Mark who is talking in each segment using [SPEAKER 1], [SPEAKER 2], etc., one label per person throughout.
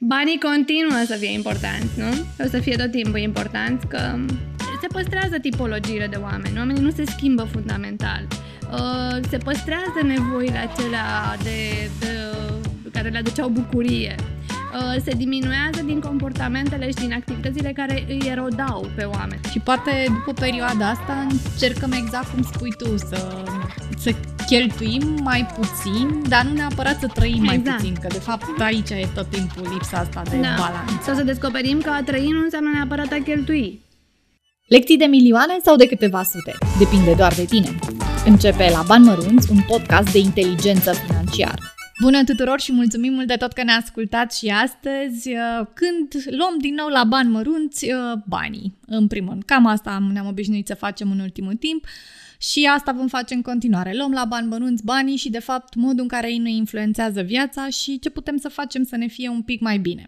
[SPEAKER 1] banii continuă să fie importanți, nu? O să fie tot timpul importanți că se păstrează tipologiile de oameni. Oamenii nu se schimbă fundamental. Uh, se păstrează nevoile acelea de, de, care le aduceau bucurie. Uh, se diminuează din comportamentele și din activitățile care îi erodau pe oameni.
[SPEAKER 2] Și poate după perioada asta încercăm exact cum spui tu să, să cheltuim mai puțin, dar nu neapărat să trăim exact. mai puțin, că de fapt aici e tot timpul lipsa asta de da. balanță.
[SPEAKER 1] Sau să descoperim că a trăi nu înseamnă neapărat a cheltui.
[SPEAKER 2] Lecții de milioane sau de câteva sute? Depinde doar de tine. Începe la Bani Mărunți, un podcast de inteligență financiară. Bună tuturor și mulțumim mult de tot că ne ascultați și astăzi, uh, când luăm din nou la bani mărunți uh, banii, în primul rând. Cam asta ne-am obișnuit să facem în ultimul timp și asta vom face în continuare. Luăm la bani mărunți banii și, de fapt, modul în care ei ne influențează viața și ce putem să facem să ne fie un pic mai bine.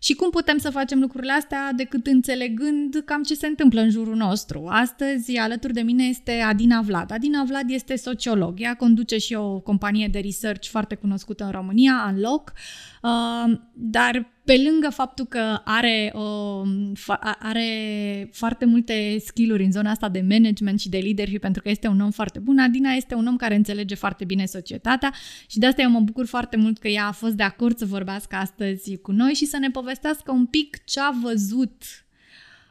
[SPEAKER 2] Și cum putem să facem lucrurile astea decât înțelegând cam ce se întâmplă în jurul nostru? Astăzi, alături de mine este Adina Vlad. Adina Vlad este sociolog. Ea conduce și o companie de research foarte cunoscută în România, Unlock, uh, dar pe lângă faptul că are, o, are foarte multe skill-uri în zona asta de management și de leadership, pentru că este un om foarte bun, Adina este un om care înțelege foarte bine societatea și de asta eu mă bucur foarte mult că ea a fost de acord să vorbească astăzi cu noi și să ne povestească un pic ce a văzut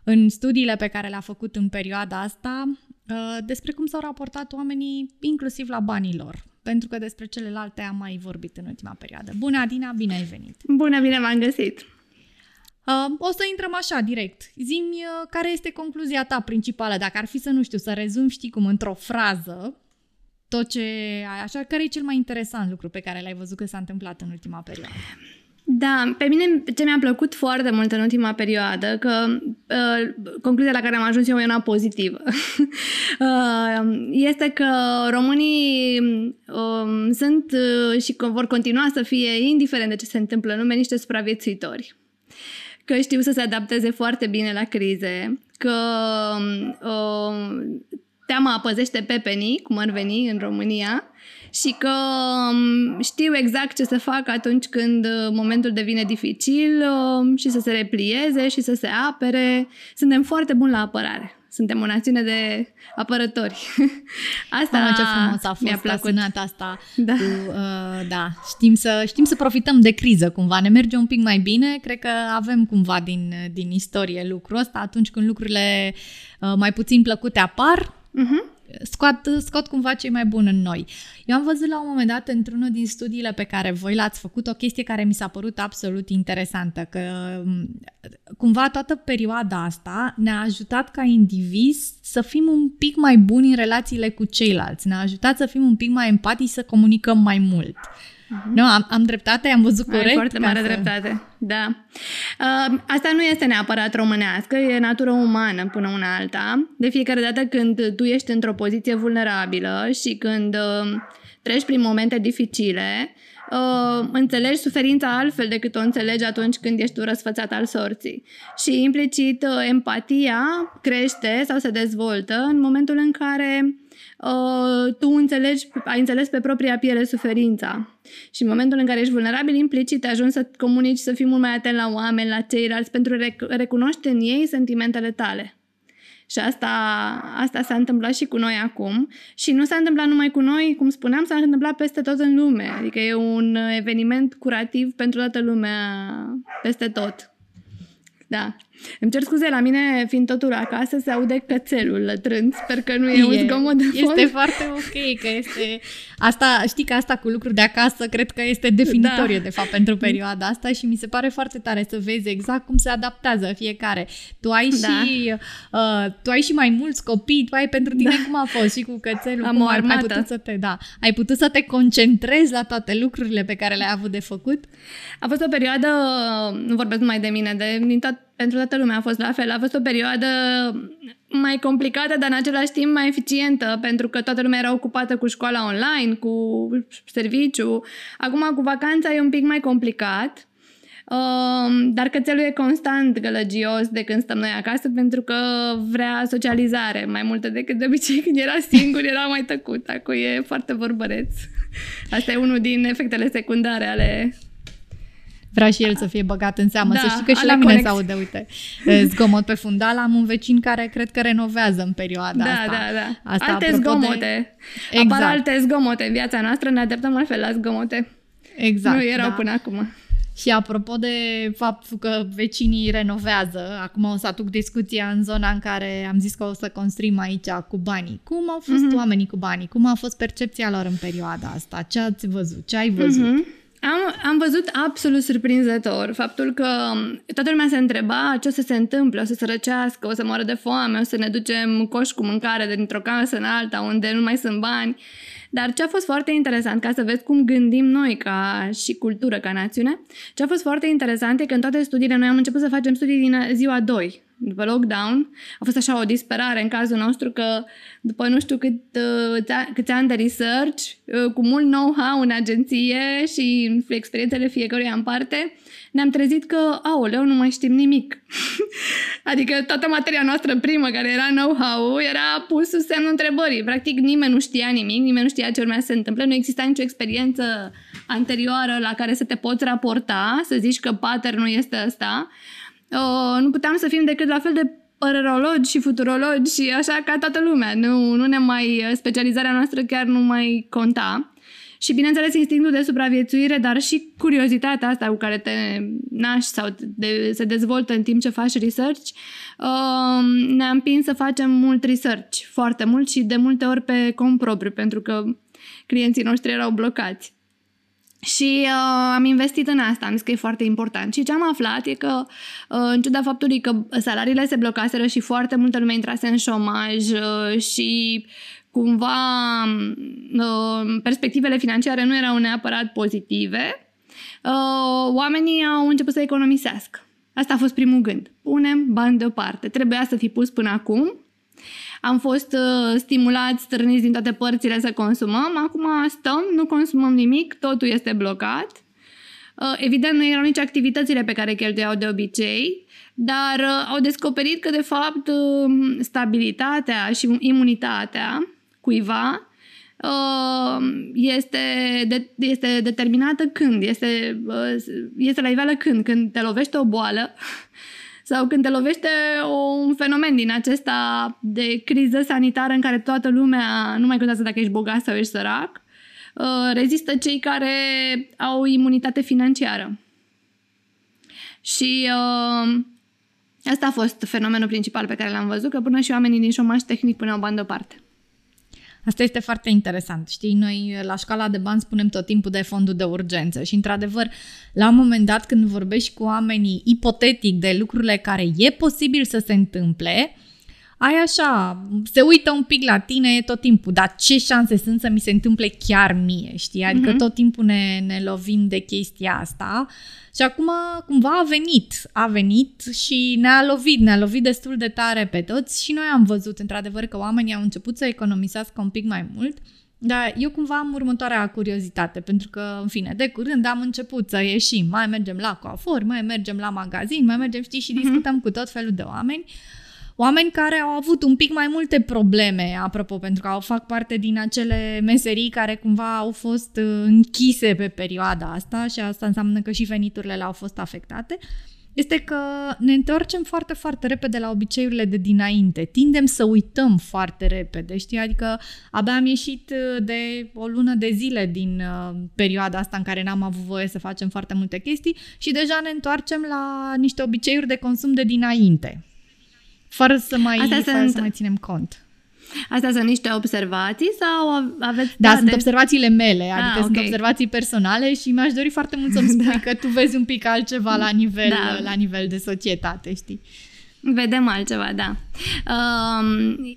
[SPEAKER 2] în studiile pe care le-a făcut în perioada asta uh, despre cum s-au raportat oamenii inclusiv la banii lor pentru că despre celelalte am mai vorbit în ultima perioadă. Bună, Adina, bine ai venit!
[SPEAKER 1] Bună, bine m-am găsit!
[SPEAKER 2] Uh, o să intrăm așa, direct. Zimi uh, care este concluzia ta principală, dacă ar fi să, nu știu, să rezum, știi cum, într-o frază, tot ce ai așa, care e cel mai interesant lucru pe care l-ai văzut că s-a întâmplat în ultima perioadă?
[SPEAKER 1] Da, pe mine ce mi-a plăcut foarte mult în ultima perioadă, că uh, concluzia la care am ajuns eu e una pozitivă, uh, este că românii uh, sunt uh, și vor continua să fie, indiferent de ce se întâmplă în lume, niște supraviețuitori. Că știu să se adapteze foarte bine la crize, că uh, teama păzește pepenii, cum ar veni în România, și că um, știu exact ce să fac atunci când uh, momentul devine dificil um, și să se replieze și să se apere. Suntem foarte buni la apărare. Suntem o națiune de apărători.
[SPEAKER 2] Asta Mamă, ce frumos a fost mi-a plăcut. asta. Da. Cu, uh, da. Știm, să, știm să profităm de criză cumva. Ne merge un pic mai bine. Cred că avem cumva din, din istorie lucrul ăsta. Atunci când lucrurile uh, mai puțin plăcute apar, uh-huh scot, scot cumva cei mai buni în noi. Eu am văzut la un moment dat într-unul din studiile pe care voi l-ați făcut o chestie care mi s-a părut absolut interesantă, că mm, cumva toată perioada asta ne-a ajutat ca indivizi să fim un pic mai buni în relațiile cu ceilalți, ne-a ajutat să fim un pic mai empatici, să comunicăm mai mult. Uh-huh. Nu, am, am dreptate, am văzut corect. Ai
[SPEAKER 1] foarte mare să... dreptate, da. Uh, asta nu este neapărat românească, e natură umană până una alta. De fiecare dată când tu ești într-o poziție vulnerabilă și când uh, treci prin momente dificile, uh, înțelegi suferința altfel decât o înțelegi atunci când ești tu răsfățat al sorții. Și implicit uh, empatia crește sau se dezvoltă în momentul în care uh, tu înțelegi, ai înțeles pe propria piele suferința. Și în momentul în care ești vulnerabil, implicit ajungi să comunici, să fii mult mai atent la oameni, la ceilalți, pentru a rec- recunoaște în ei sentimentele tale. Și asta, asta s-a întâmplat și cu noi acum. Și nu s-a întâmplat numai cu noi, cum spuneam, s-a întâmplat peste tot în lume. Adică e un eveniment curativ pentru toată lumea, peste tot. Da. Îmi cer scuze, la mine, fiind totul acasă, se aude cățelul lătrând. Sper că nu e, e un zgomot de
[SPEAKER 2] fond. Este foarte ok, că este... Asta, știi că asta cu lucruri de acasă, cred că este definitorie, da. de fapt, pentru perioada asta și mi se pare foarte tare să vezi exact cum se adaptează fiecare. Tu ai da. și uh, tu ai și mai mulți copii, tu ai pentru tine da. cum a fost și cu cățelul, Am cum ai putut să te, da, ai putut să te concentrezi la toate lucrurile pe care le-ai avut de făcut?
[SPEAKER 1] A fost o perioadă, nu vorbesc numai de mine, de din tot, pentru toată lumea a fost la fel. A fost o perioadă mai complicată, dar în același timp mai eficientă, pentru că toată lumea era ocupată cu școala online, cu serviciu. Acum cu vacanța e un pic mai complicat, um, dar cățelul e constant gălăgios de când stăm noi acasă pentru că vrea socializare mai multă decât de obicei când era singur, era mai tăcut. Acum e foarte vorbăreț. Asta e unul din efectele secundare ale
[SPEAKER 2] Vrea și el să fie băgat în seamă.
[SPEAKER 1] Da,
[SPEAKER 2] să știi că și
[SPEAKER 1] ala
[SPEAKER 2] la mine
[SPEAKER 1] conex.
[SPEAKER 2] se aude, uite, zgomot pe fundal. Am un vecin care cred că renovează în perioada
[SPEAKER 1] Da,
[SPEAKER 2] asta.
[SPEAKER 1] da, da.
[SPEAKER 2] Asta
[SPEAKER 1] alte
[SPEAKER 2] apropo
[SPEAKER 1] zgomote.
[SPEAKER 2] De...
[SPEAKER 1] Exact. Apar alte zgomote în viața noastră, ne adaptăm altfel la zgomote.
[SPEAKER 2] Exact.
[SPEAKER 1] nu erau
[SPEAKER 2] da.
[SPEAKER 1] până acum.
[SPEAKER 2] Și apropo de faptul că vecinii renovează, acum o să aduc discuția în zona în care am zis că o să construim aici cu banii. Cum au fost mm-hmm. oamenii cu banii? Cum a fost percepția lor în perioada asta? Ce ați văzut? Ce ai văzut? Mm-hmm.
[SPEAKER 1] Am, am văzut absolut surprinzător faptul că toată lumea se întreba ce o să se întâmple, o să se răcească, o să moară de foame, o să ne ducem coș cu mâncare dintr-o casă în alta unde nu mai sunt bani. Dar ce a fost foarte interesant, ca să vezi cum gândim noi ca și cultură, ca națiune, ce a fost foarte interesant e că în toate studiile noi am început să facem studii din ziua 2, după lockdown. A fost așa o disperare în cazul nostru că după nu știu cât, uh, câți ani de research, uh, cu mult know-how în agenție și în experiențele fiecăruia în parte, ne-am trezit că, aoleu, nu mai știm nimic. adică toată materia noastră primă, care era know-how, era pus sub semnul întrebării. Practic nimeni nu știa nimic, nimeni nu știa ce urmea să se întâmple, nu exista nicio experiență anterioară la care să te poți raporta, să zici că pattern-ul este ăsta. Uh, nu puteam să fim decât la fel de părerologi și futurologi și așa ca toată lumea. Nu, nu ne mai, specializarea noastră chiar nu mai conta. Și bineînțeles instinctul de supraviețuire, dar și curiozitatea asta cu care te naști sau de, se dezvoltă în timp ce faci research, uh, ne-a împins să facem mult research, foarte mult și de multe ori pe cont propriu, pentru că clienții noștri erau blocați. Și uh, am investit în asta, am zis că e foarte important. Și ce am aflat e că, uh, în ciuda faptului că salariile se blocaseră și foarte multă lume intrase în șomaj uh, și cumva uh, perspectivele financiare nu erau neapărat pozitive, uh, oamenii au început să economisească. Asta a fost primul gând. Punem bani deoparte. Trebuia să fi pus până acum. Am fost uh, stimulați, strâniți din toate părțile să consumăm. Acum stăm, nu consumăm nimic, totul este blocat. Uh, evident, nu erau nici activitățile pe care cheltuiau de obicei, dar uh, au descoperit că, de fapt, uh, stabilitatea și imunitatea cuiva uh, este, de, este determinată când, este, uh, este la iveală când, când te lovește o boală sau când te lovește un fenomen din acesta de criză sanitară în care toată lumea, nu mai contează dacă ești bogat sau ești sărac, uh, rezistă cei care au imunitate financiară. Și uh, asta a fost fenomenul principal pe care l-am văzut, că până și oamenii din șomaj tehnic puneau bani deoparte.
[SPEAKER 2] Asta este foarte interesant. Știi, noi la școala de bani spunem tot timpul de fondul de urgență și, într-adevăr, la un moment dat când vorbești cu oamenii ipotetic de lucrurile care e posibil să se întâmple, ai așa, se uită un pic la tine tot timpul, dar ce șanse sunt să mi se întâmple chiar mie, știi? Adică mm-hmm. tot timpul ne, ne lovim de chestia asta și acum cumva a venit, a venit și ne-a lovit, ne-a lovit destul de tare pe toți și noi am văzut într-adevăr că oamenii au început să economisească un pic mai mult, dar eu cumva am următoarea curiozitate, pentru că, în fine, de curând am început să ieșim, mai mergem la coafor, mai mergem la magazin, mai mergem, știi, și discutăm mm-hmm. cu tot felul de oameni oameni care au avut un pic mai multe probleme, apropo, pentru că au fac parte din acele meserii care cumva au fost închise pe perioada asta și asta înseamnă că și veniturile le-au fost afectate, este că ne întoarcem foarte, foarte repede la obiceiurile de dinainte. Tindem să uităm foarte repede, știi? Adică abia am ieșit de o lună de zile din uh, perioada asta în care n-am avut voie să facem foarte multe chestii și deja ne întoarcem la niște obiceiuri de consum de dinainte fără să mai, fără sunt... să mai ținem cont.
[SPEAKER 1] Astea sunt niște observații sau aveți
[SPEAKER 2] Da, date? sunt observațiile mele, adică ah, okay. sunt observații personale și mi-aș dori foarte mult să-mi spui da. că tu vezi un pic altceva la nivel, da. la nivel de societate, știi?
[SPEAKER 1] Vedem altceva, da.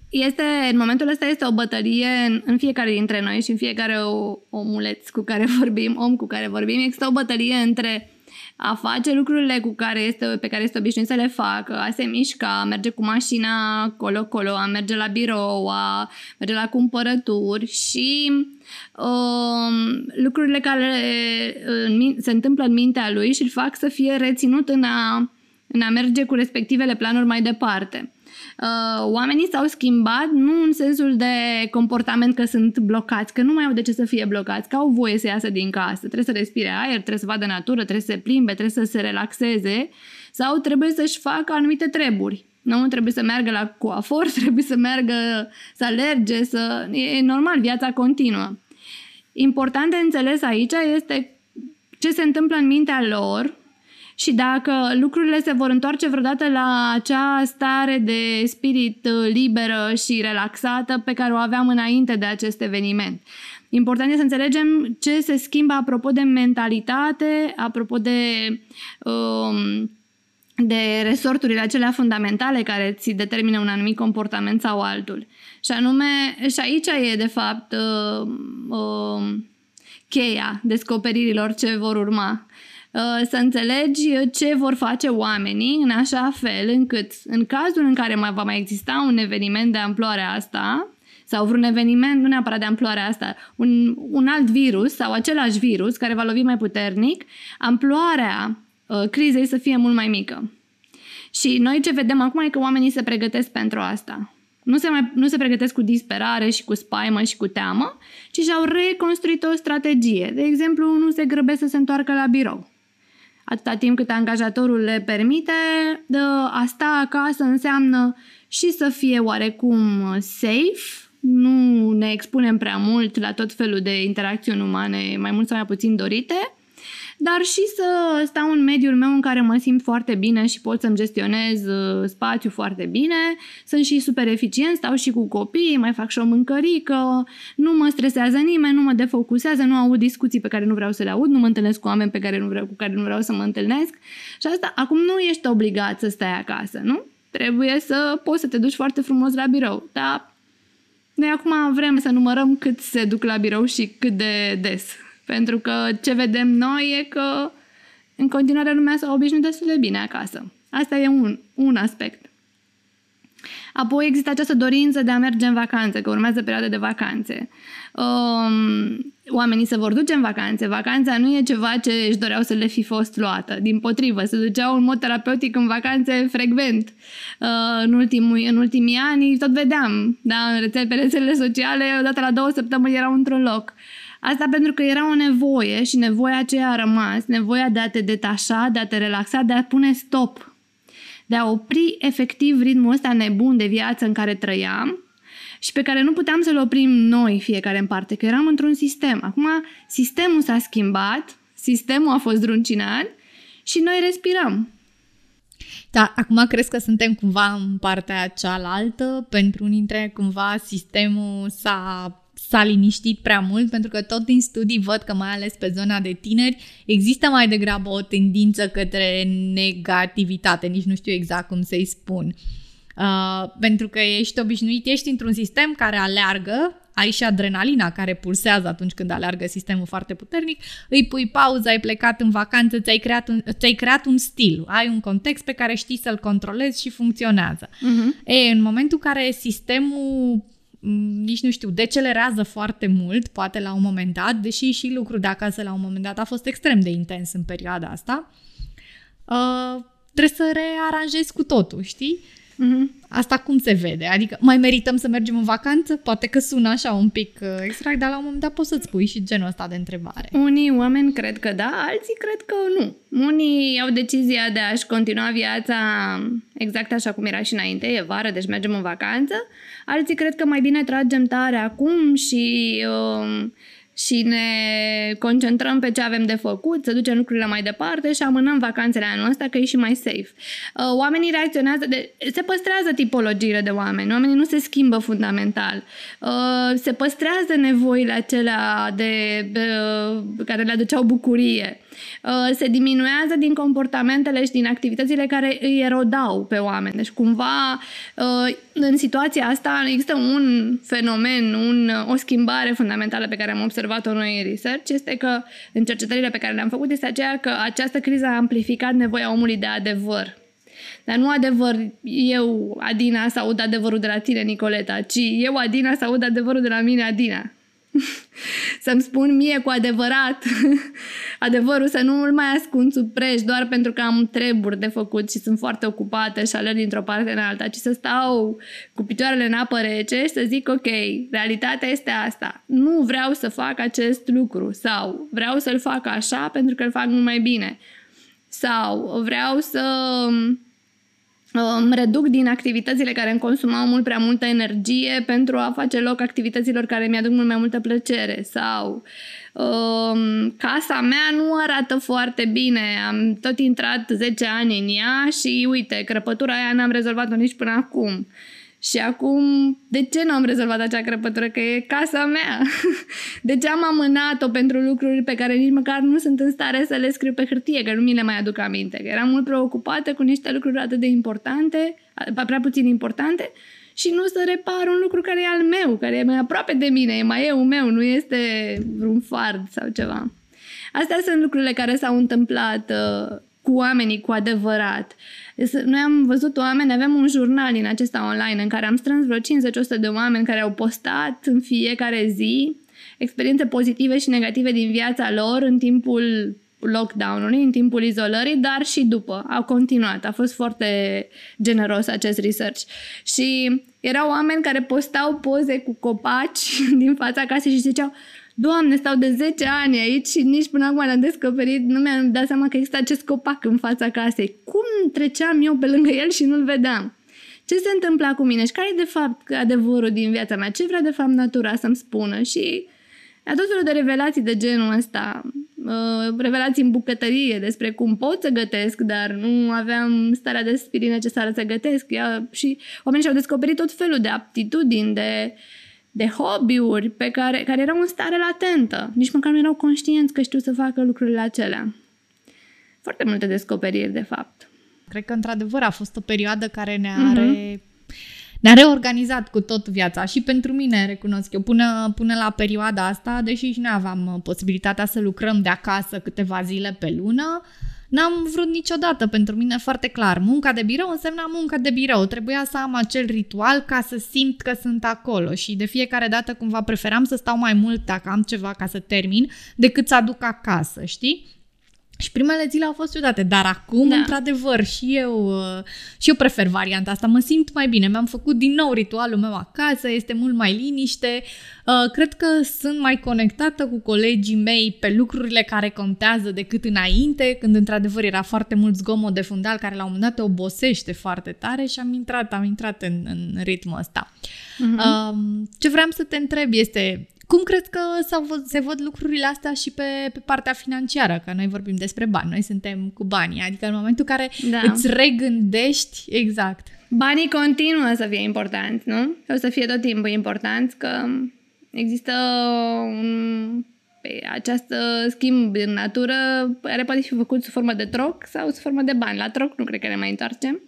[SPEAKER 1] Este, în momentul ăsta este o bătălie în, în fiecare dintre noi și în fiecare omuleț cu care vorbim, om cu care vorbim, există o bătălie între a face lucrurile cu care este, pe care este obișnuit să le facă, a se mișca, a merge cu mașina colo-colo, a merge la birou, a merge la cumpărături și um, lucrurile care în, se întâmplă în mintea lui și îl fac să fie reținut în a, în a merge cu respectivele planuri mai departe. Uh, oamenii s-au schimbat nu în sensul de comportament că sunt blocați, că nu mai au de ce să fie blocați, că au voie să iasă din casă, trebuie să respire aer, trebuie să vadă natură, trebuie să se plimbe, trebuie să se relaxeze sau trebuie să-și facă anumite treburi. Nu trebuie să meargă la coafor, trebuie să meargă să alerge, să... E normal, viața continuă. Important de înțeles aici este ce se întâmplă în mintea lor și dacă lucrurile se vor întoarce vreodată la acea stare de spirit uh, liberă și relaxată pe care o aveam înainte de acest eveniment. Important este să înțelegem ce se schimbă apropo de mentalitate, apropo de, um, de resorturile acelea fundamentale care ți determină un anumit comportament sau altul. Și anume, și aici e de fapt uh, uh, cheia descoperirilor ce vor urma. Uh, să înțelegi ce vor face oamenii în așa fel încât în cazul în care mai va mai exista un eveniment de amploare asta sau vreun eveniment, nu neapărat de amploare asta, un, un alt virus sau același virus care va lovi mai puternic, amploarea uh, crizei să fie mult mai mică. Și noi ce vedem acum e că oamenii se pregătesc pentru asta. Nu se, mai, nu se pregătesc cu disperare și cu spaimă și cu teamă, ci și-au reconstruit o strategie. De exemplu, nu se grăbesc să se întoarcă la birou atâta timp cât angajatorul le permite, a sta acasă înseamnă și să fie oarecum safe, nu ne expunem prea mult la tot felul de interacțiuni umane, mai mult sau mai puțin dorite, dar și să stau în mediul meu în care mă simt foarte bine și pot să-mi gestionez uh, spațiu foarte bine, sunt și super eficient, stau și cu copii, mai fac și o mâncărică, nu mă stresează nimeni, nu mă defocusează, nu aud discuții pe care nu vreau să le aud, nu mă întâlnesc cu oameni pe care nu vreau, cu care nu vreau să mă întâlnesc și asta acum nu ești obligat să stai acasă, nu? Trebuie să poți să te duci foarte frumos la birou, dar noi acum vrem să numărăm cât se duc la birou și cât de des. Pentru că ce vedem noi e că în continuare lumea s-a obișnuit destul de bine acasă. Asta e un, un aspect. Apoi există această dorință de a merge în vacanțe, că urmează perioada de vacanțe. Um, oamenii se vor duce în vacanțe. Vacanța nu e ceva ce își doreau să le fi fost luată. Din potrivă, se duceau în mod terapeutic în vacanțe frecvent. Uh, în, ultimul, în ultimii ani tot vedeam, da, în rețele, pe rețelele sociale, odată la două săptămâni erau într-un loc. Asta pentru că era o nevoie și nevoia aceea a rămas, nevoia de a te detașa, de a te relaxa, de a pune stop, de a opri efectiv ritmul ăsta nebun de viață în care trăiam și pe care nu puteam să-l oprim noi fiecare în parte, că eram într-un sistem. Acum sistemul s-a schimbat, sistemul a fost druncinat și noi respirăm.
[SPEAKER 2] Da, acum crezi că suntem cumva în partea cealaltă? Pentru unii dintre cumva sistemul s-a s-a liniștit prea mult, pentru că tot din studii văd că mai ales pe zona de tineri există mai degrabă o tendință către negativitate, nici nu știu exact cum să-i spun. Uh, pentru că ești obișnuit, ești într-un sistem care aleargă, ai și adrenalina care pulsează atunci când aleargă sistemul foarte puternic, îi pui pauză, ai plecat în vacanță, ți-ai creat un, ți-ai creat un stil, ai un context pe care știi să-l controlezi și funcționează. Uh-huh. E, în momentul în care sistemul Mm, nici nu știu, decelerează foarte mult, poate la un moment dat, deși și lucrul de acasă la un moment dat a fost extrem de intens în perioada asta, uh, trebuie să rearanjezi cu totul, știi? Mm-hmm. Asta cum se vede? Adică mai merităm să mergem în vacanță? Poate că sună așa un pic uh, extract, dar la un moment dat poți să-ți pui și genul ăsta de întrebare.
[SPEAKER 1] Unii oameni cred că da, alții cred că nu. Unii au decizia de a-și continua viața exact așa cum era și înainte, e vară, deci mergem în vacanță. Alții cred că mai bine tragem tare acum și... Uh, și ne concentrăm pe ce avem de făcut, să ducem lucrurile mai departe și amânăm vacanțele anul ăsta că e și mai safe. Uh, oamenii reacționează, de, se păstrează tipologiile de oameni, oamenii nu se schimbă fundamental. Uh, se păstrează nevoile acelea de, de, care le aduceau bucurie. Uh, se diminuează din comportamentele și din activitățile care îi erodau pe oameni. Deci cumva în situația asta există un fenomen, un, o schimbare fundamentală pe care am observat-o noi în research, este că în cercetările pe care le-am făcut este aceea că această criză a amplificat nevoia omului de adevăr. Dar nu adevăr eu, Adina, să aud adevărul de la tine, Nicoleta, ci eu, Adina, să aud adevărul de la mine, Adina. să-mi spun mie cu adevărat adevărul, să nu îl mai ascund sub preș doar pentru că am treburi de făcut și sunt foarte ocupată și alerg dintr-o parte în alta, ci să stau cu picioarele în apă rece și să zic ok, realitatea este asta. Nu vreau să fac acest lucru sau vreau să-l fac așa pentru că îl fac mult mai bine. Sau vreau să îmi reduc din activitățile care îmi consumau mult prea multă energie pentru a face loc activităților care mi-aduc mult mai multă plăcere sau um, casa mea nu arată foarte bine, am tot intrat 10 ani în ea și uite, crăpătura aia n-am rezolvat-o nici până acum. Și acum, de ce nu am rezolvat acea crăpătură? Că e casa mea. De ce am amânat-o pentru lucruri pe care nici măcar nu sunt în stare să le scriu pe hârtie, că nu mi le mai aduc aminte. Că eram mult preocupată cu niște lucruri atât de importante, prea puțin importante, și nu să repar un lucru care e al meu, care e mai aproape de mine, e mai eu meu, nu este vreun fard sau ceva. Astea sunt lucrurile care s-au întâmplat uh, cu oamenii cu adevărat. Noi am văzut oameni, avem un jurnal din acesta online în care am strâns vreo 50-100 de oameni care au postat în fiecare zi experiențe pozitive și negative din viața lor în timpul lockdown-ului, în timpul izolării, dar și după. Au continuat. A fost foarte generos acest research. Și erau oameni care postau poze cu copaci din fața casei și ziceau Doamne, stau de 10 ani aici și nici până acum n-am descoperit, nu mi-am dat seama că există acest copac în fața casei. Cum treceam eu pe lângă el și nu-l vedeam? Ce se întâmpla cu mine și care e de fapt adevărul din viața mea? Ce vrea de fapt natura să-mi spună? Și a tot felul de revelații de genul ăsta, uh, revelații în bucătărie despre cum pot să gătesc, dar nu aveam starea de spirit necesară să gătesc. Ia, și oamenii și-au descoperit tot felul de aptitudini, de uh, de hobby-uri pe care, care erau în stare latentă. Nici măcar nu erau conștienți că știu să facă lucrurile acelea. Foarte multe descoperiri, de fapt.
[SPEAKER 2] Cred că, într-adevăr, a fost o perioadă care ne are... Uh-huh. Ne-a reorganizat cu tot viața și pentru mine, recunosc eu, până, până la perioada asta, deși și nu aveam uh, posibilitatea să lucrăm de acasă câteva zile pe lună, uh, N-am vrut niciodată pentru mine foarte clar. Munca de birou însemna munca de birou. Trebuia să am acel ritual ca să simt că sunt acolo și de fiecare dată cumva preferam să stau mai mult dacă am ceva ca să termin decât să aduc acasă, știi? Și primele zile au fost ciudate, dar acum, da. într-adevăr, și eu, uh, și eu prefer varianta asta. Mă simt mai bine. Mi-am făcut din nou ritualul meu acasă, este mult mai liniște. Uh, cred că sunt mai conectată cu colegii mei pe lucrurile care contează decât înainte, când într-adevăr era foarte mult zgomot de fundal care la un moment dat te obosește foarte tare și am intrat, am intrat în, în ritmul ăsta. Uh-huh. Ce vreau să te întreb este, cum crezi că se văd lucrurile astea și pe, pe partea financiară? Că noi vorbim despre bani, noi suntem cu banii, adică în momentul în care da. îți regândești exact.
[SPEAKER 1] Banii continuă să fie importanți, nu? O să fie tot timpul importanți, că există un pe această schimb în natură care poate fi făcut sub formă de troc sau sub formă de bani. La troc nu cred că ne mai întoarcem.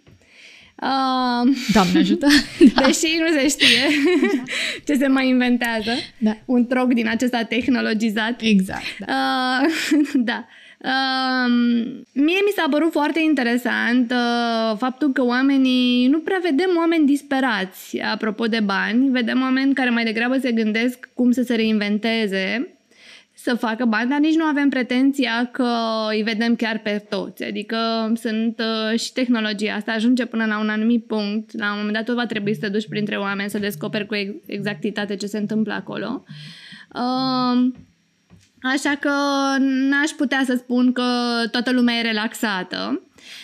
[SPEAKER 2] Uh, Doamne ajută!
[SPEAKER 1] da. Deși nu se știe da. ce se mai inventează. Da. Un troc din acesta tehnologizat.
[SPEAKER 2] Exact. Da.
[SPEAKER 1] Uh, da. Uh, mie mi s-a părut foarte interesant uh, faptul că oamenii, nu prea vedem oameni disperați apropo de bani, vedem oameni care mai degrabă se gândesc cum să se reinventeze să facă bani, dar nici nu avem pretenția că îi vedem chiar pe toți. Adică sunt uh, și tehnologia asta ajunge până la un anumit punct. La un moment dat tot va trebui să te duci printre oameni să descoperi cu exactitate ce se întâmplă acolo. Uh, așa că n-aș putea să spun că toată lumea e relaxată.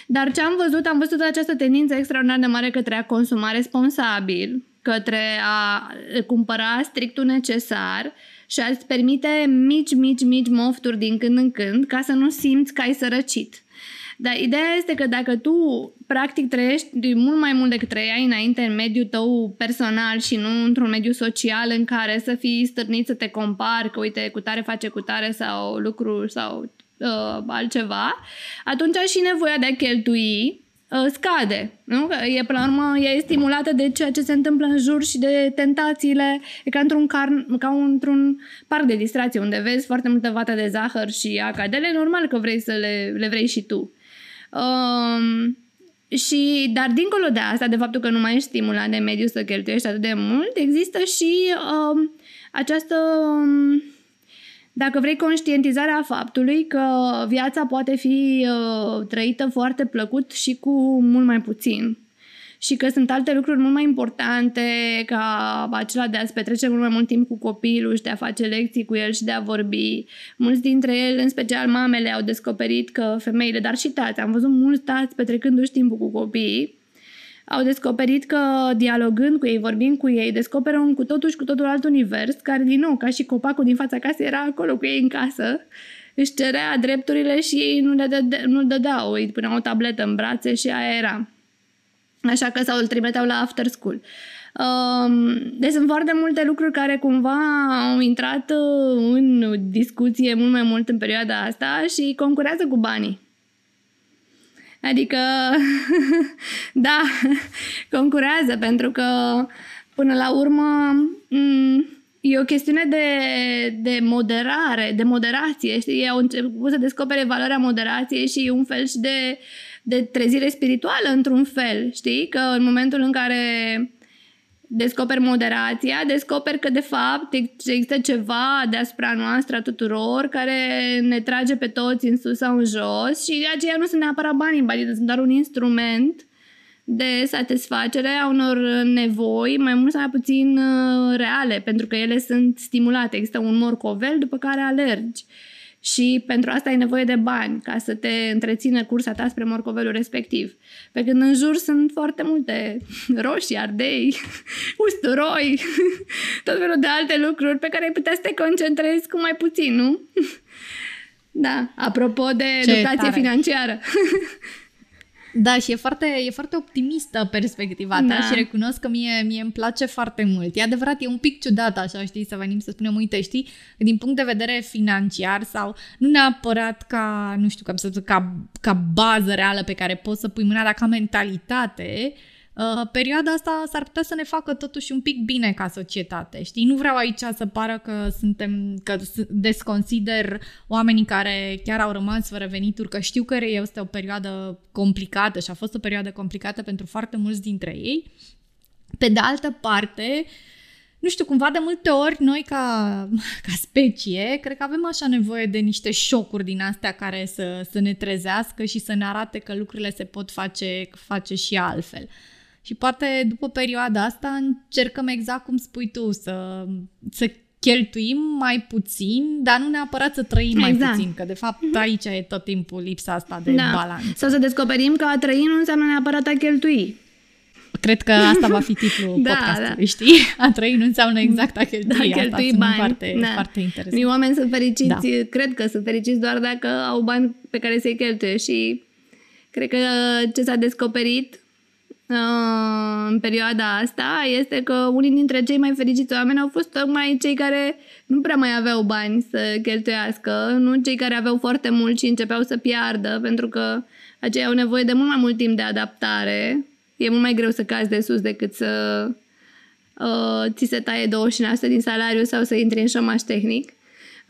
[SPEAKER 1] Dar ce am văzut, am văzut această tendință extraordinar de mare către a consuma responsabil, către a cumpăra strictul necesar și a-ți permite mici, mici, mici mofturi din când în când ca să nu simți că ai sărăcit. Dar ideea este că dacă tu practic trăiești mult mai mult decât trăiai înainte în mediul tău personal și nu într-un mediu social în care să fii stârnit să te compari, că uite, cu tare face cu tare sau lucruri sau uh, altceva, atunci și nevoia de a cheltui Uh, scade. Nu? E, până la urmă, e stimulată de ceea ce se întâmplă în jur și de tentațiile. E ca într-un, car, ca într-un parc de distracție unde vezi foarte multă vată de zahăr și acadele, normal că vrei să le, le vrei și tu. Um, și, dar dincolo de asta, de faptul că nu mai ești stimulat de mediu să cheltuiești atât de mult, există și um, această, um, dacă vrei, conștientizarea faptului că viața poate fi uh, trăită foarte plăcut și cu mult mai puțin și că sunt alte lucruri mult mai importante ca acela de a-ți petrece mult mai mult timp cu copilul și de a face lecții cu el și de a vorbi. Mulți dintre ele, în special mamele, au descoperit că femeile, dar și tați, am văzut mulți tați petrecându-și timpul cu copiii, au descoperit că dialogând cu ei, vorbind cu ei, descoperă un cu totul și cu totul alt univers, care din nou, ca și copacul din fața casei, era acolo cu ei în casă, își cerea drepturile și ei nu le dăde, nu dădeau, îi puneau o tabletă în brațe și aia era. Așa că sau îl trimiteau la after school. Um, deci sunt foarte multe lucruri care cumva au intrat uh, în discuție mult mai mult în perioada asta și concurează cu banii. Adică, da, concurează pentru că până la urmă mm, e o chestiune de, de moderare, de moderație. Știi? Ei au început să descopere valoarea moderației și un fel și de uh, de trezire spirituală într-un fel, știi? Că în momentul în care descoperi moderația, descoperi că de fapt există ceva deasupra noastră a tuturor care ne trage pe toți în sus sau în jos și aceia nu sunt neapărat banii, banii sunt doar un instrument de satisfacere a unor nevoi mai mult sau mai puțin uh, reale, pentru că ele sunt stimulate. Există un morcovel după care alergi și pentru asta ai nevoie de bani ca să te întrețină cursa ta spre morcovelul respectiv. Pe când în jur sunt foarte multe roșii, ardei, usturoi, tot felul de alte lucruri pe care ai putea să te concentrezi cu mai puțin, nu? Da, apropo de Ce educație tare. financiară.
[SPEAKER 2] Da, și e foarte, e foarte optimistă perspectiva ta da. și recunosc că mie, mie îmi place foarte mult. E adevărat, e un pic ciudat așa, știi, să venim să spunem, uite, știi, din punct de vedere financiar sau nu neapărat ca, nu știu, cum să zic, ca, ca bază reală pe care poți să pui mâna, dar ca mentalitate, uh, Uh, perioada asta s-ar putea să ne facă totuși un pic bine ca societate, știi? Nu vreau aici să pară că suntem, că desconsider oamenii care chiar au rămas fără venituri, că știu că este o perioadă complicată și a fost o perioadă complicată pentru foarte mulți dintre ei. Pe de altă parte, nu știu, cumva de multe ori noi ca, ca specie, cred că avem așa nevoie de niște șocuri din astea care să, să ne trezească și să ne arate că lucrurile se pot face, face și altfel. Și poate după perioada asta încercăm exact cum spui tu, să, să cheltuim mai puțin, dar nu neapărat să trăim exact. mai puțin, că de fapt mhm. aici e tot timpul lipsa asta de da. balanță.
[SPEAKER 1] Sau să descoperim că a trăi nu înseamnă neapărat a cheltui.
[SPEAKER 2] Cred că asta va fi titlul da, podcastului, da. știi? A trăi nu înseamnă exact a cheltui. Da, cheltui asta bani. Foarte, da. foarte interesant.
[SPEAKER 1] Mii oameni sunt fericiți, da. cred că sunt fericiți doar dacă au bani pe care să-i cheltuie și cred că ce s-a descoperit Uh, în perioada asta este că unii dintre cei mai fericiți oameni au fost tocmai cei care nu prea mai aveau bani să cheltuiască, nu cei care aveau foarte mult și începeau să piardă, pentru că aceia au nevoie de mult mai mult timp de adaptare. E mult mai greu să cazi de sus decât să uh, ți se taie 25% din salariu sau să intri în șomaș tehnic.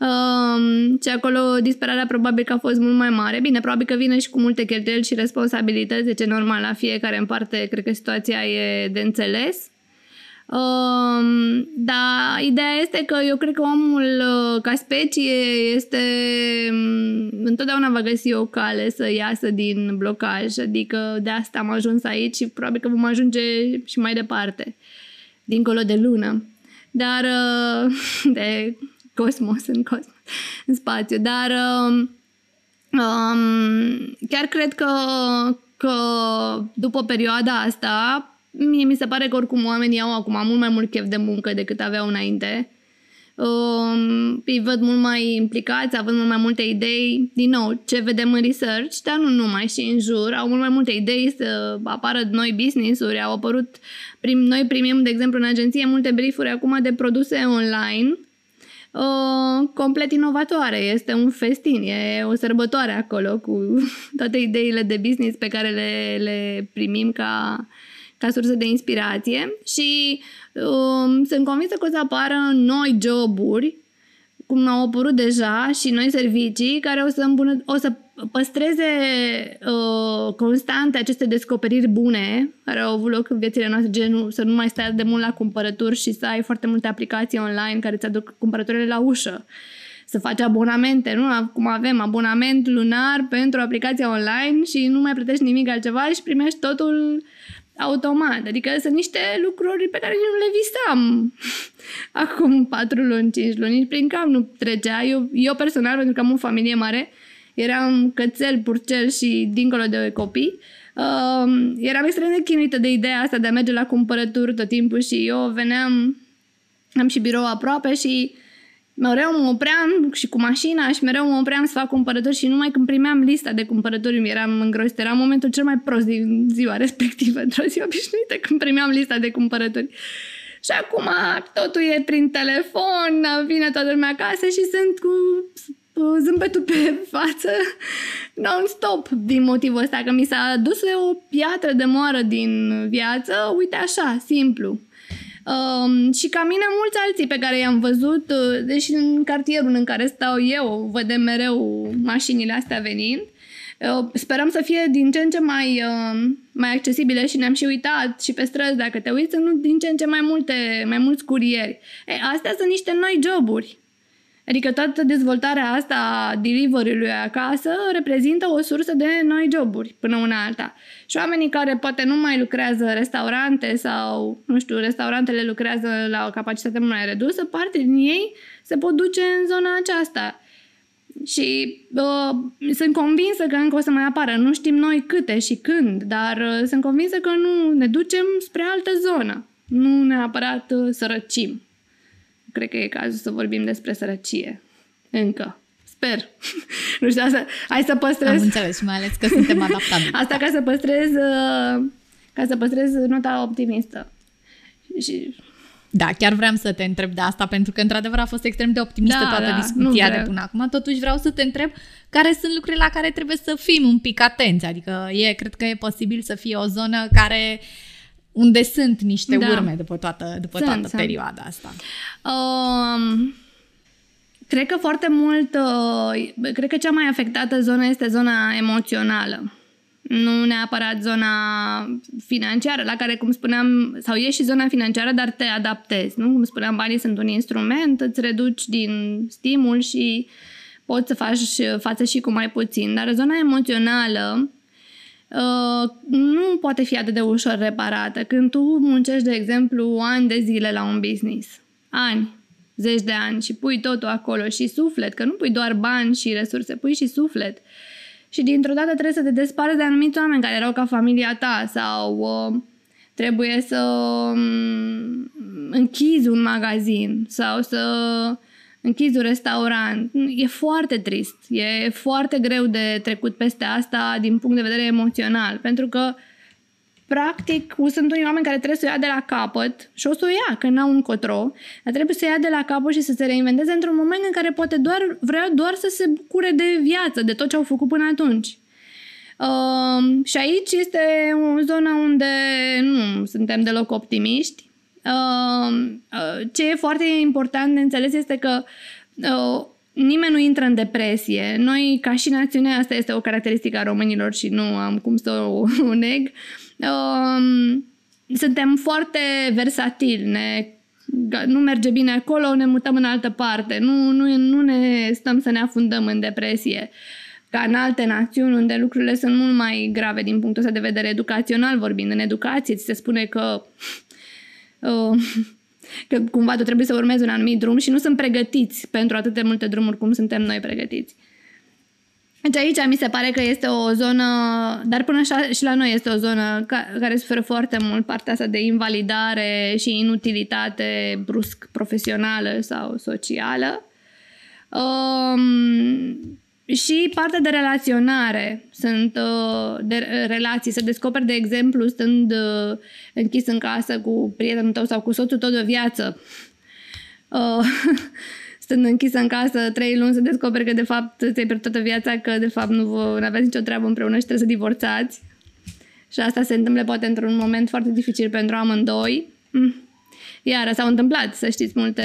[SPEAKER 1] Um, și acolo disperarea probabil că a fost mult mai mare. Bine, probabil că vine și cu multe cheltuieli și responsabilități, deci e normal la fiecare în parte, cred că situația e de înțeles. Um, dar ideea este că eu cred că omul uh, ca specie este um, întotdeauna va găsi o cale să iasă din blocaj, adică de asta am ajuns aici și probabil că vom ajunge și mai departe, dincolo de lună. Dar uh, de cosmos, în cosmos, în spațiu. Dar um, um, chiar cred că, că după perioada asta, mie mi se pare că oricum oamenii au acum mult mai mult chef de muncă decât aveau înainte. Um, îi văd mult mai implicați, având mult mai multe idei. Din nou, ce vedem în research, dar nu numai, și în jur, au mult mai multe idei să apară noi business-uri. Au apărut, prim, noi primim, de exemplu, în agenție multe briefuri acum de produse online uh, complet inovatoare. Este un festin, e o sărbătoare acolo cu toate ideile de business pe care le, le primim ca, ca sursă de inspirație și um, sunt convinsă că o să apară noi joburi cum au apărut deja și noi servicii care o să, îmbună, o să păstreze uh, constante aceste descoperiri bune care au avut loc în viețile noastre, genul să nu mai stai de mult la cumpărături și să ai foarte multe aplicații online care îți aduc cumpărăturile la ușă. Să faci abonamente, nu? Cum avem abonament lunar pentru aplicația online și nu mai plătești nimic altceva și primești totul automat. Adică sunt niște lucruri pe care nu le visam acum patru luni, cinci luni, prin cap nu trecea. Eu, eu personal, pentru că am o familie mare, eram cățel, purcel și dincolo de copii, uh, eram extrem de chinuită de ideea asta de a merge la cumpărături tot timpul și eu veneam, am și birou aproape și mereu mă opream și cu mașina și mereu mă opream să fac cumpărături și numai când primeam lista de cumpărături mi eram îngrosit. Era momentul cel mai prost din ziua respectivă, într-o zi obișnuită, când primeam lista de cumpărături. Și acum totul e prin telefon, vine toată lumea acasă și sunt cu zâmbetul pe față non-stop din motivul ăsta, că mi s-a dus o piatră de moară din viață, uite așa, simplu. Um, și ca mine mulți alții pe care i-am văzut, uh, deși în cartierul în care stau eu, vedem mereu mașinile astea venind, uh, sperăm să fie din ce în ce mai, uh, mai accesibile și ne-am și uitat și pe străzi, dacă te uiți, sunt din ce în ce mai multe, mai mulți curieri. E, astea sunt niște noi joburi. Adică toată dezvoltarea asta a delivery-ului acasă reprezintă o sursă de noi joburi până una alta. Și oamenii care poate nu mai lucrează restaurante sau, nu știu, restaurantele lucrează la o capacitate mai redusă, parte din ei se pot duce în zona aceasta. Și uh, sunt convinsă că încă o să mai apară. Nu știm noi câte și când, dar uh, sunt convinsă că nu ne ducem spre altă zonă. Nu neapărat uh, să răcim cred că e cazul să vorbim despre sărăcie. Încă. Sper. nu știu, asta, hai să păstrez... Am
[SPEAKER 2] înțeles, mai ales că suntem adaptabili.
[SPEAKER 1] asta ca să păstrez, uh, ca să păstrez nota optimistă. Și
[SPEAKER 2] da, chiar vreau să te întreb de asta, pentru că într-adevăr a fost extrem de optimistă da, toată da, discuția de până acum. Totuși vreau să te întreb care sunt lucrurile la care trebuie să fim un pic atenți. Adică e, cred că e posibil să fie o zonă care uh, unde sunt niște da. urme după toată, după sunt, toată sunt. perioada asta? Um,
[SPEAKER 1] cred că foarte mult, uh, cred că cea mai afectată zonă este zona emoțională. Nu neapărat zona financiară, la care, cum spuneam, sau e și zona financiară, dar te adaptezi, nu? Cum spuneam, banii sunt un instrument, îți reduci din stimul și poți să faci față și cu mai puțin. Dar zona emoțională, Uh, nu poate fi atât de ușor reparată. Când tu muncești, de exemplu, ani de zile la un business, ani, zeci de ani și pui totul acolo și suflet, că nu pui doar bani și resurse, pui și suflet. Și dintr-o dată trebuie să te desparți de anumiți oameni care erau ca familia ta sau uh, trebuie să um, închizi un magazin sau să închizi un restaurant. E foarte trist. E foarte greu de trecut peste asta din punct de vedere emoțional. Pentru că practic, sunt unii oameni care trebuie să o ia de la capăt și o să o ia, că n-au încotro, dar trebuie să o ia de la capăt și să se reinventeze într-un moment în care poate doar vrea doar să se bucure de viață, de tot ce au făcut până atunci. Uh, și aici este o zonă unde nu suntem deloc optimiști Uh, ce e foarte important de înțeles este că uh, nimeni nu intră în depresie. Noi, ca și națiune, asta este o caracteristică a românilor și nu am cum să o neg. Uh, suntem foarte versatili, ne nu merge bine acolo, ne mutăm în altă parte, nu, nu, nu ne stăm să ne afundăm în depresie ca în alte națiuni unde lucrurile sunt mult mai grave din punctul ăsta de vedere educațional vorbind. În educație ți se spune că Uh, că cumva tu trebuie să urmezi un anumit drum și nu sunt pregătiți pentru atât de multe drumuri cum suntem noi pregătiți. Deci aici mi se pare că este o zonă, dar până așa și la noi este o zonă care suferă foarte mult partea asta de invalidare și inutilitate brusc profesională sau socială. Um, și partea de relaționare, sunt uh, de relații, să descoperi, de exemplu, stând uh, închis în casă cu prietenul tău sau cu soțul tău de o viață, uh, stând închis în casă trei luni, să descoperi că de fapt ți-ai pierdut toată viața, că de fapt nu, vă, nu aveți nicio treabă împreună și trebuie să divorțați. Și asta se întâmplă poate într-un moment foarte dificil pentru amândoi. Mm. Iar s-au întâmplat, să știți, multe,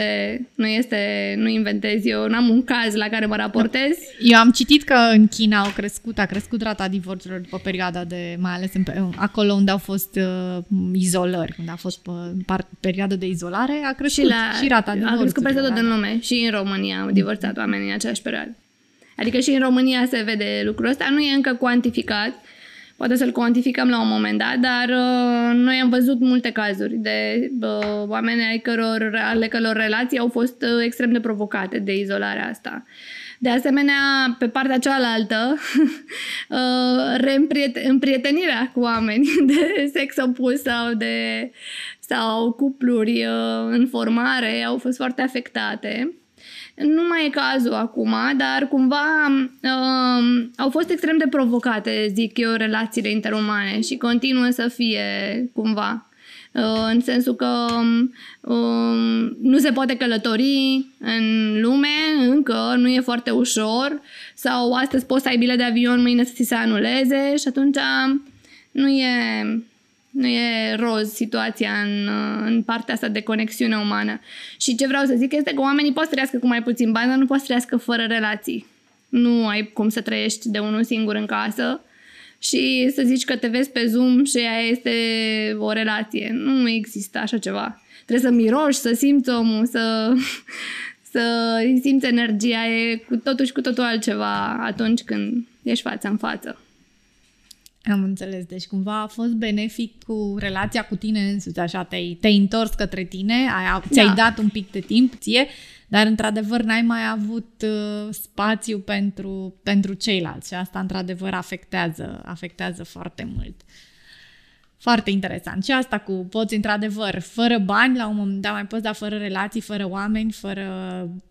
[SPEAKER 1] nu este, nu inventez eu, n-am un caz la care mă raportez.
[SPEAKER 2] Eu am citit că în China au crescut, a crescut rata divorțurilor după perioada de, mai ales în, acolo unde au fost uh, izolări, unde a fost uh, perioada de izolare, a crescut și, la, și rata divorțurilor.
[SPEAKER 1] A crescut peste tot în lume și în România au divorțat oamenii în aceeași perioadă. Adică și în România se vede lucrul ăsta, nu e încă cuantificat, poate să-l cuantificăm la un moment dat, dar uh, noi am văzut multe cazuri de uh, oameni ai căror, ale căror relații au fost uh, extrem de provocate de izolarea asta. De asemenea, pe partea cealaltă, uh, împrietenirea cu oameni de sex opus sau de sau cupluri uh, în formare au fost foarte afectate. Nu mai e cazul acum, dar cumva uh, au fost extrem de provocate, zic eu, relațiile interumane și continuă să fie cumva. Uh, în sensul că uh, nu se poate călători în lume încă, nu e foarte ușor sau astăzi poți să ai bilet de avion, mâine să ți se anuleze și atunci nu e nu e roz situația în, în partea asta de conexiune umană. Și ce vreau să zic este că oamenii pot să trăiască cu mai puțin bani, dar nu pot să trăiască fără relații. Nu ai cum să trăiești de unul singur în casă și să zici că te vezi pe Zoom și aia este o relație. Nu există așa ceva. Trebuie să miroși, să simți omul, să, să simți energia. E cu totul și cu totul altceva atunci când ești față în față.
[SPEAKER 2] Am înțeles. Deci cumva a fost benefic cu relația cu tine însuți, așa, te-ai, te-ai întors către tine, ai, ți-ai da. dat un pic de timp ție, dar într-adevăr n-ai mai avut uh, spațiu pentru, pentru ceilalți și asta într-adevăr afectează, afectează foarte mult. Foarte interesant. Și asta cu poți, într-adevăr, fără bani, la un moment dat mai poți da fără relații, fără oameni, fără,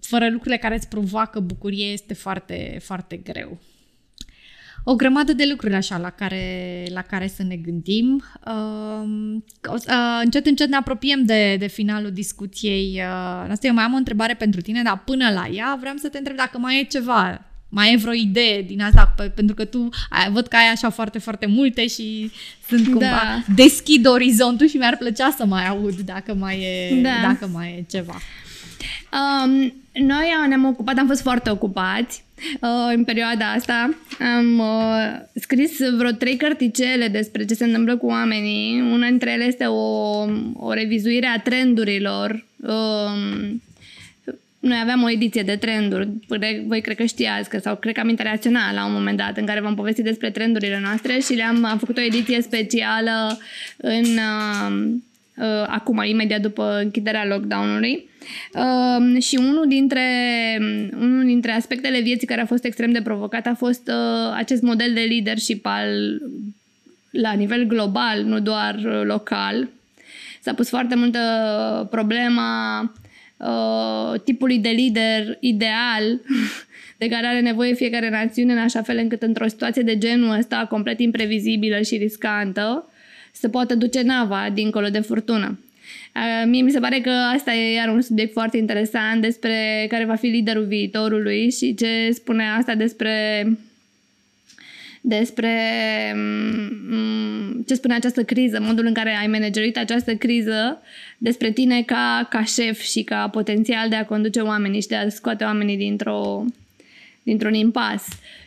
[SPEAKER 2] fără lucrurile care îți provoacă bucurie, este foarte, foarte greu o grămadă de lucruri așa la care, la care să ne gândim. Uh, uh, încet, încet ne apropiem de, de finalul discuției uh, noastre. Eu mai am o întrebare pentru tine, dar până la ea vreau să te întreb dacă mai e ceva mai e vreo idee din asta, pentru că tu ai, văd că ai așa foarte, foarte multe și sunt cumva da. deschid orizontul și mi-ar plăcea să mai aud dacă mai e, da. dacă mai e ceva.
[SPEAKER 1] Um, noi ne-am ocupat, am fost foarte ocupați uh, în perioada asta. Am uh, scris vreo trei cărticele despre ce se întâmplă cu oamenii. Una dintre ele este o, o revizuire a trendurilor. Uh, noi aveam o ediție de trenduri, voi cred că știați, că, sau cred că am interacționat la un moment dat în care v-am povestit despre trendurile noastre și le-am am făcut o ediție specială în uh, uh, acum, imediat după închiderea lockdown-ului. Uh, și unul dintre, unul dintre aspectele vieții care a fost extrem de provocat a fost uh, acest model de leadership al, la nivel global, nu doar local. S-a pus foarte multă problema uh, tipului de lider ideal de care are nevoie fiecare națiune în așa fel încât într-o situație de genul ăsta complet imprevizibilă și riscantă să poată duce nava dincolo de furtună. Uh, mie mi se pare că asta e iar un subiect foarte interesant despre care va fi liderul viitorului și ce spune asta despre despre mm, ce spune această criză, modul în care ai managerit această criză, despre tine ca, ca șef și ca potențial de a conduce oamenii și de a scoate oamenii dintr-o, dintr-un impas.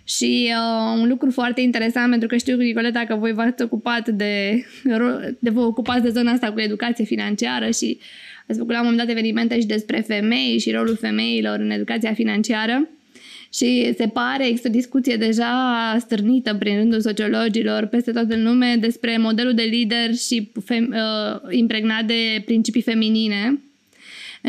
[SPEAKER 1] Și uh, un lucru foarte interesant, pentru că știu, Nicoleta, că voi v-ați ocupat de, de vă ocupați de zona asta cu educație financiară și ați făcut la un moment dat evenimente și despre femei și rolul femeilor în educația financiară. Și se pare, există o discuție deja stârnită prin rândul sociologilor peste tot în lume despre modelul de leadership fem, uh, impregnat de principii feminine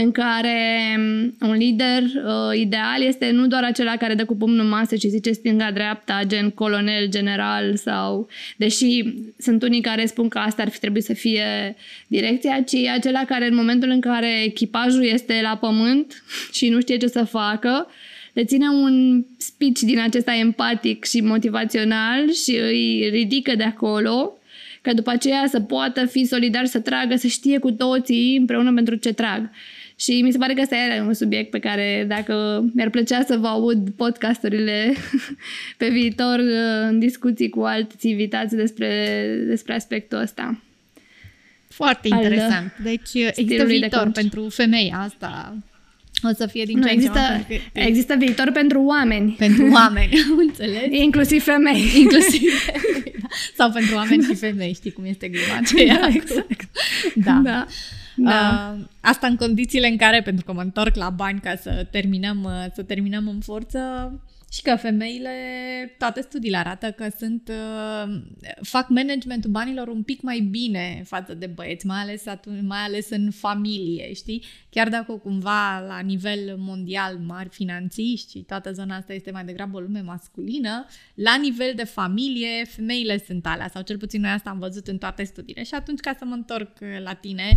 [SPEAKER 1] în care mm, un lider uh, ideal este nu doar acela care dă cu pumnul în masă și zice stânga-dreapta, gen colonel, general sau... Deși sunt unii care spun că asta ar fi trebuit să fie direcția, ci acela care în momentul în care echipajul este la pământ și nu știe ce să facă, le ține un speech din acesta empatic și motivațional și îi ridică de acolo ca după aceea să poată fi solidar, să tragă, să știe cu toții împreună pentru ce trag. Și mi se pare că ăsta era un subiect pe care dacă mi-ar plăcea să vă aud podcasturile pe viitor în discuții cu alți invitați despre, despre aspectul ăsta.
[SPEAKER 2] Foarte interesant. Deci există viitor de pentru femeia asta. O să fie din
[SPEAKER 1] nu,
[SPEAKER 2] ce
[SPEAKER 1] există,
[SPEAKER 2] ce
[SPEAKER 1] există viitor pentru oameni.
[SPEAKER 2] Pentru oameni, înțeles?
[SPEAKER 1] Inclusiv femei.
[SPEAKER 2] Inclusiv femei, da. Sau pentru oameni și femei, știi cum este gluma aceea. Da, exact. Da. da. Da. Uh, asta în condițiile în care, pentru că mă întorc la bani ca să terminăm, uh, să terminăm în forță, și că femeile, toate studiile arată că sunt, uh, fac managementul banilor un pic mai bine față de băieți, mai ales, atunci, mai ales în familie, știi? Chiar dacă cumva la nivel mondial mari finanțiști și toată zona asta este mai degrabă o lume masculină, la nivel de familie, femeile sunt alea, sau cel puțin noi asta am văzut în toate studiile. Și atunci, ca să mă întorc la tine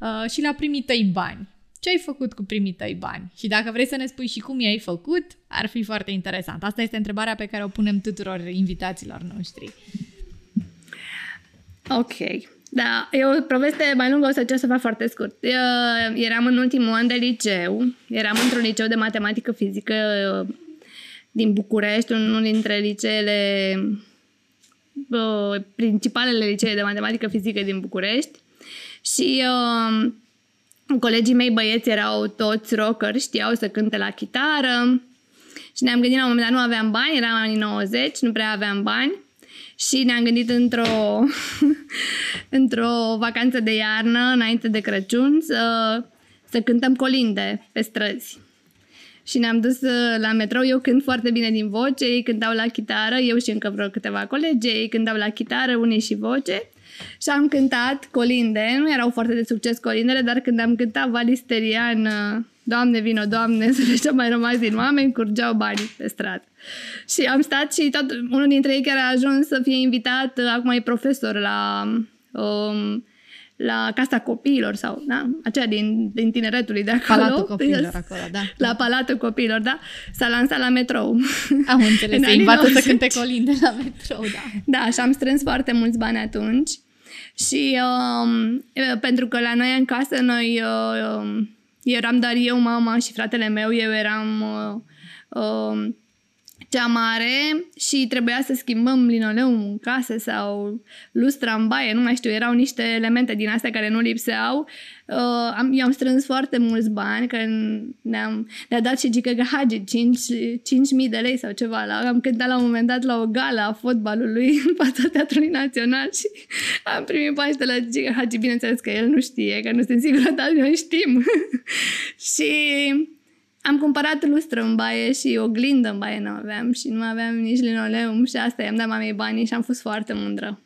[SPEAKER 2] uh, și la primii tăi bani, ce ai făcut cu primii tăi bani? Și dacă vrei să ne spui și cum i-ai făcut, ar fi foarte interesant. Asta este întrebarea pe care o punem tuturor invitaților noștri.
[SPEAKER 1] Ok. Da, e o poveste mai lungă, o să încerc să fac foarte scurt. Eu eram în ultimul an de liceu, eram într-un liceu de matematică fizică uh, din București, unul dintre liceele, uh, principalele licee de matematică fizică din București. Și uh, colegii mei băieți erau toți rockeri, știau să cânte la chitară. Și ne-am gândit la un moment dat, nu aveam bani, eram anii 90, nu prea aveam bani. Și ne-am gândit într-o, într-o vacanță de iarnă, înainte de Crăciun, să, să cântăm colinde pe străzi. Și ne-am dus uh, la metrou, eu cânt foarte bine din voce, ei cântau la chitară, eu și încă vreo câteva colegi, ei cântau la chitară, unii și voce și am cântat colinde, nu erau foarte de succes colindele, dar când am cântat Valisterian, Doamne vino, Doamne, să ce mai rămas din oameni, curgeau banii pe stradă. Și am stat și tot, unul dintre ei care a ajuns să fie invitat, acum e profesor la um, la Casa Copiilor sau, da, aceea din, din tineretului de acolo.
[SPEAKER 2] Palatul Copiilor acolo, da.
[SPEAKER 1] La Palatul Copiilor, da. S-a lansat la metrou.
[SPEAKER 2] Am înțeles, se invită să cânte colinde la metrou, da.
[SPEAKER 1] Da, și am strâns foarte mulți bani atunci. Și um, pentru că la noi în casă, noi uh, eram doar eu, mama și fratele meu, eu eram uh, uh, cea mare și trebuia să schimbăm linoleum în casă sau lustra în baie, nu mai știu, erau niște elemente din astea care nu lipseau. Uh, am, eu am strâns foarte mulți bani, că ne-am, ne-a dat și Gică Hagi 5.000 de lei sau ceva. La, am cântat la un moment dat la o gală a fotbalului în fața Teatrului Național și am primit bani de la Gică Hagi, bineînțeles că el nu știe, că nu sunt sigură, dar noi știm. și am cumpărat lustră în baie și oglindă în baie nu aveam și nu aveam nici linoleum și asta i-am dat mamei banii și am fost foarte mândră.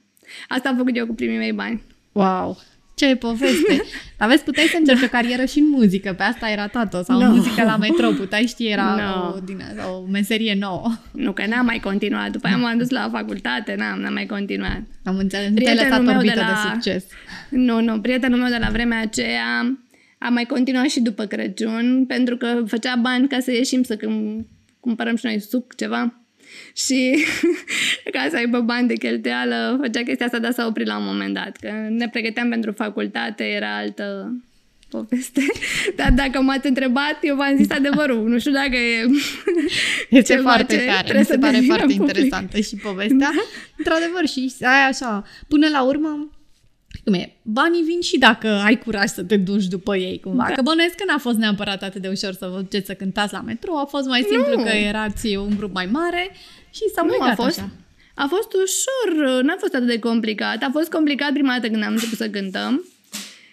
[SPEAKER 1] Asta am făcut eu cu primii mei bani.
[SPEAKER 2] Wow! Ce poveste! Dar vezi, puteai să încerci o carieră și în muzică, pe asta era toată, sau no. muzică la metro, puteai ști, era no. o, din, o meserie nouă.
[SPEAKER 1] Nu, că n-am mai continuat. După aia m-am dus la facultate, n-am, n-am mai continuat.
[SPEAKER 2] Am înțeles, nu te-ai lăsat meu de, la... de succes.
[SPEAKER 1] Nu, nu, prietenul meu de la vremea aceea am mai continuat și după Crăciun, pentru că făcea bani ca să ieșim să cum, cumpărăm și noi suc, ceva. Și ca să aibă bani de cheltuială, făcea chestia asta, dar s-a oprit la un moment dat. Că ne pregăteam pentru facultate, era altă poveste. Dar dacă m-ați întrebat, eu v-am zis adevărul. Nu știu dacă e
[SPEAKER 2] Este ceva foarte tare. Mi se pare foarte interesantă și povestea. Da? Într-adevăr, și aia așa, până la urmă, cum e, banii vin și dacă ai curaj să te duci după ei cumva. Da. Că bănuiesc că n-a fost neapărat atât de ușor să vă duceți să cântați la metro, a fost mai simplu nu. că erați un grup mai mare și s-a nu, a fost, așa.
[SPEAKER 1] A fost ușor, n-a fost atât de complicat. A fost complicat prima dată când am început să cântăm,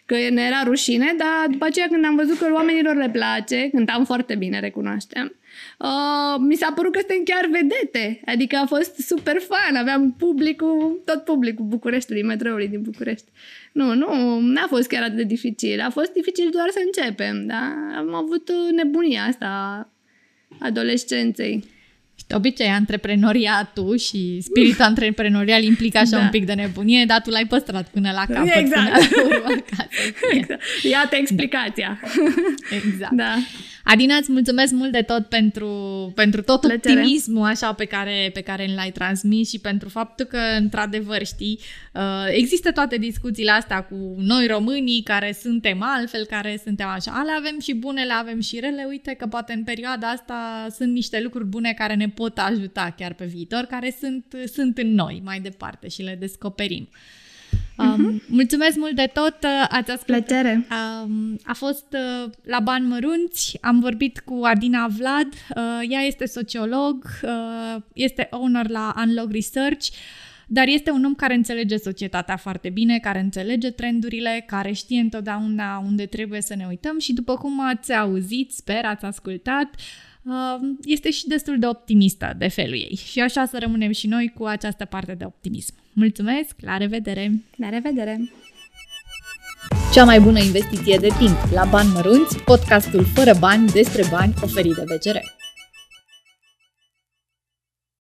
[SPEAKER 1] că ne era rușine, dar după aceea când am văzut că oamenilor le place, cântam foarte bine, recunoaștem, Uh, mi s-a părut că suntem chiar vedete. Adică a fost super fan. Aveam publicul, tot publicul Bucureștiului, metroului din București. Nu, nu, n-a fost chiar atât de dificil. A fost dificil doar să începem, da? Am avut nebunia asta adolescenței.
[SPEAKER 2] De obicei, antreprenoriatul și spiritul antreprenorial implică așa da. un pic de nebunie, dar tu l-ai păstrat până la capăt.
[SPEAKER 1] Exact.
[SPEAKER 2] Până la urmă,
[SPEAKER 1] exact. Iată explicația.
[SPEAKER 2] Da. Exact. Da. Adina, îți mulțumesc mult de tot pentru, pentru tot Plăcere. optimismul așa pe care, pe care l-ai transmis și pentru faptul că, într-adevăr, știi, uh, există toate discuțiile astea cu noi românii care suntem altfel, care suntem așa. Ale avem și bune, le avem și rele. Uite că poate în perioada asta sunt niște lucruri bune care ne pot ajuta chiar pe viitor, care sunt, sunt în noi mai departe și le descoperim. Um, uh-huh. Mulțumesc mult de tot, uh, ați ascultat.
[SPEAKER 1] Plăcere.
[SPEAKER 2] Um, a fost uh, la Bani Mărunți, am vorbit cu Adina Vlad, uh, ea este sociolog, uh, este owner la Unlock Research, dar este un om care înțelege societatea foarte bine, care înțelege trendurile, care știe întotdeauna unde trebuie să ne uităm și după cum ați auzit, sper, ați ascultat, uh, este și destul de optimistă de felul ei. Și așa să rămânem și noi cu această parte de optimism. Mulțumesc, la revedere!
[SPEAKER 1] La revedere!
[SPEAKER 2] Cea mai bună investiție de timp la bani mărunți, podcastul fără bani despre bani oferit de BCR.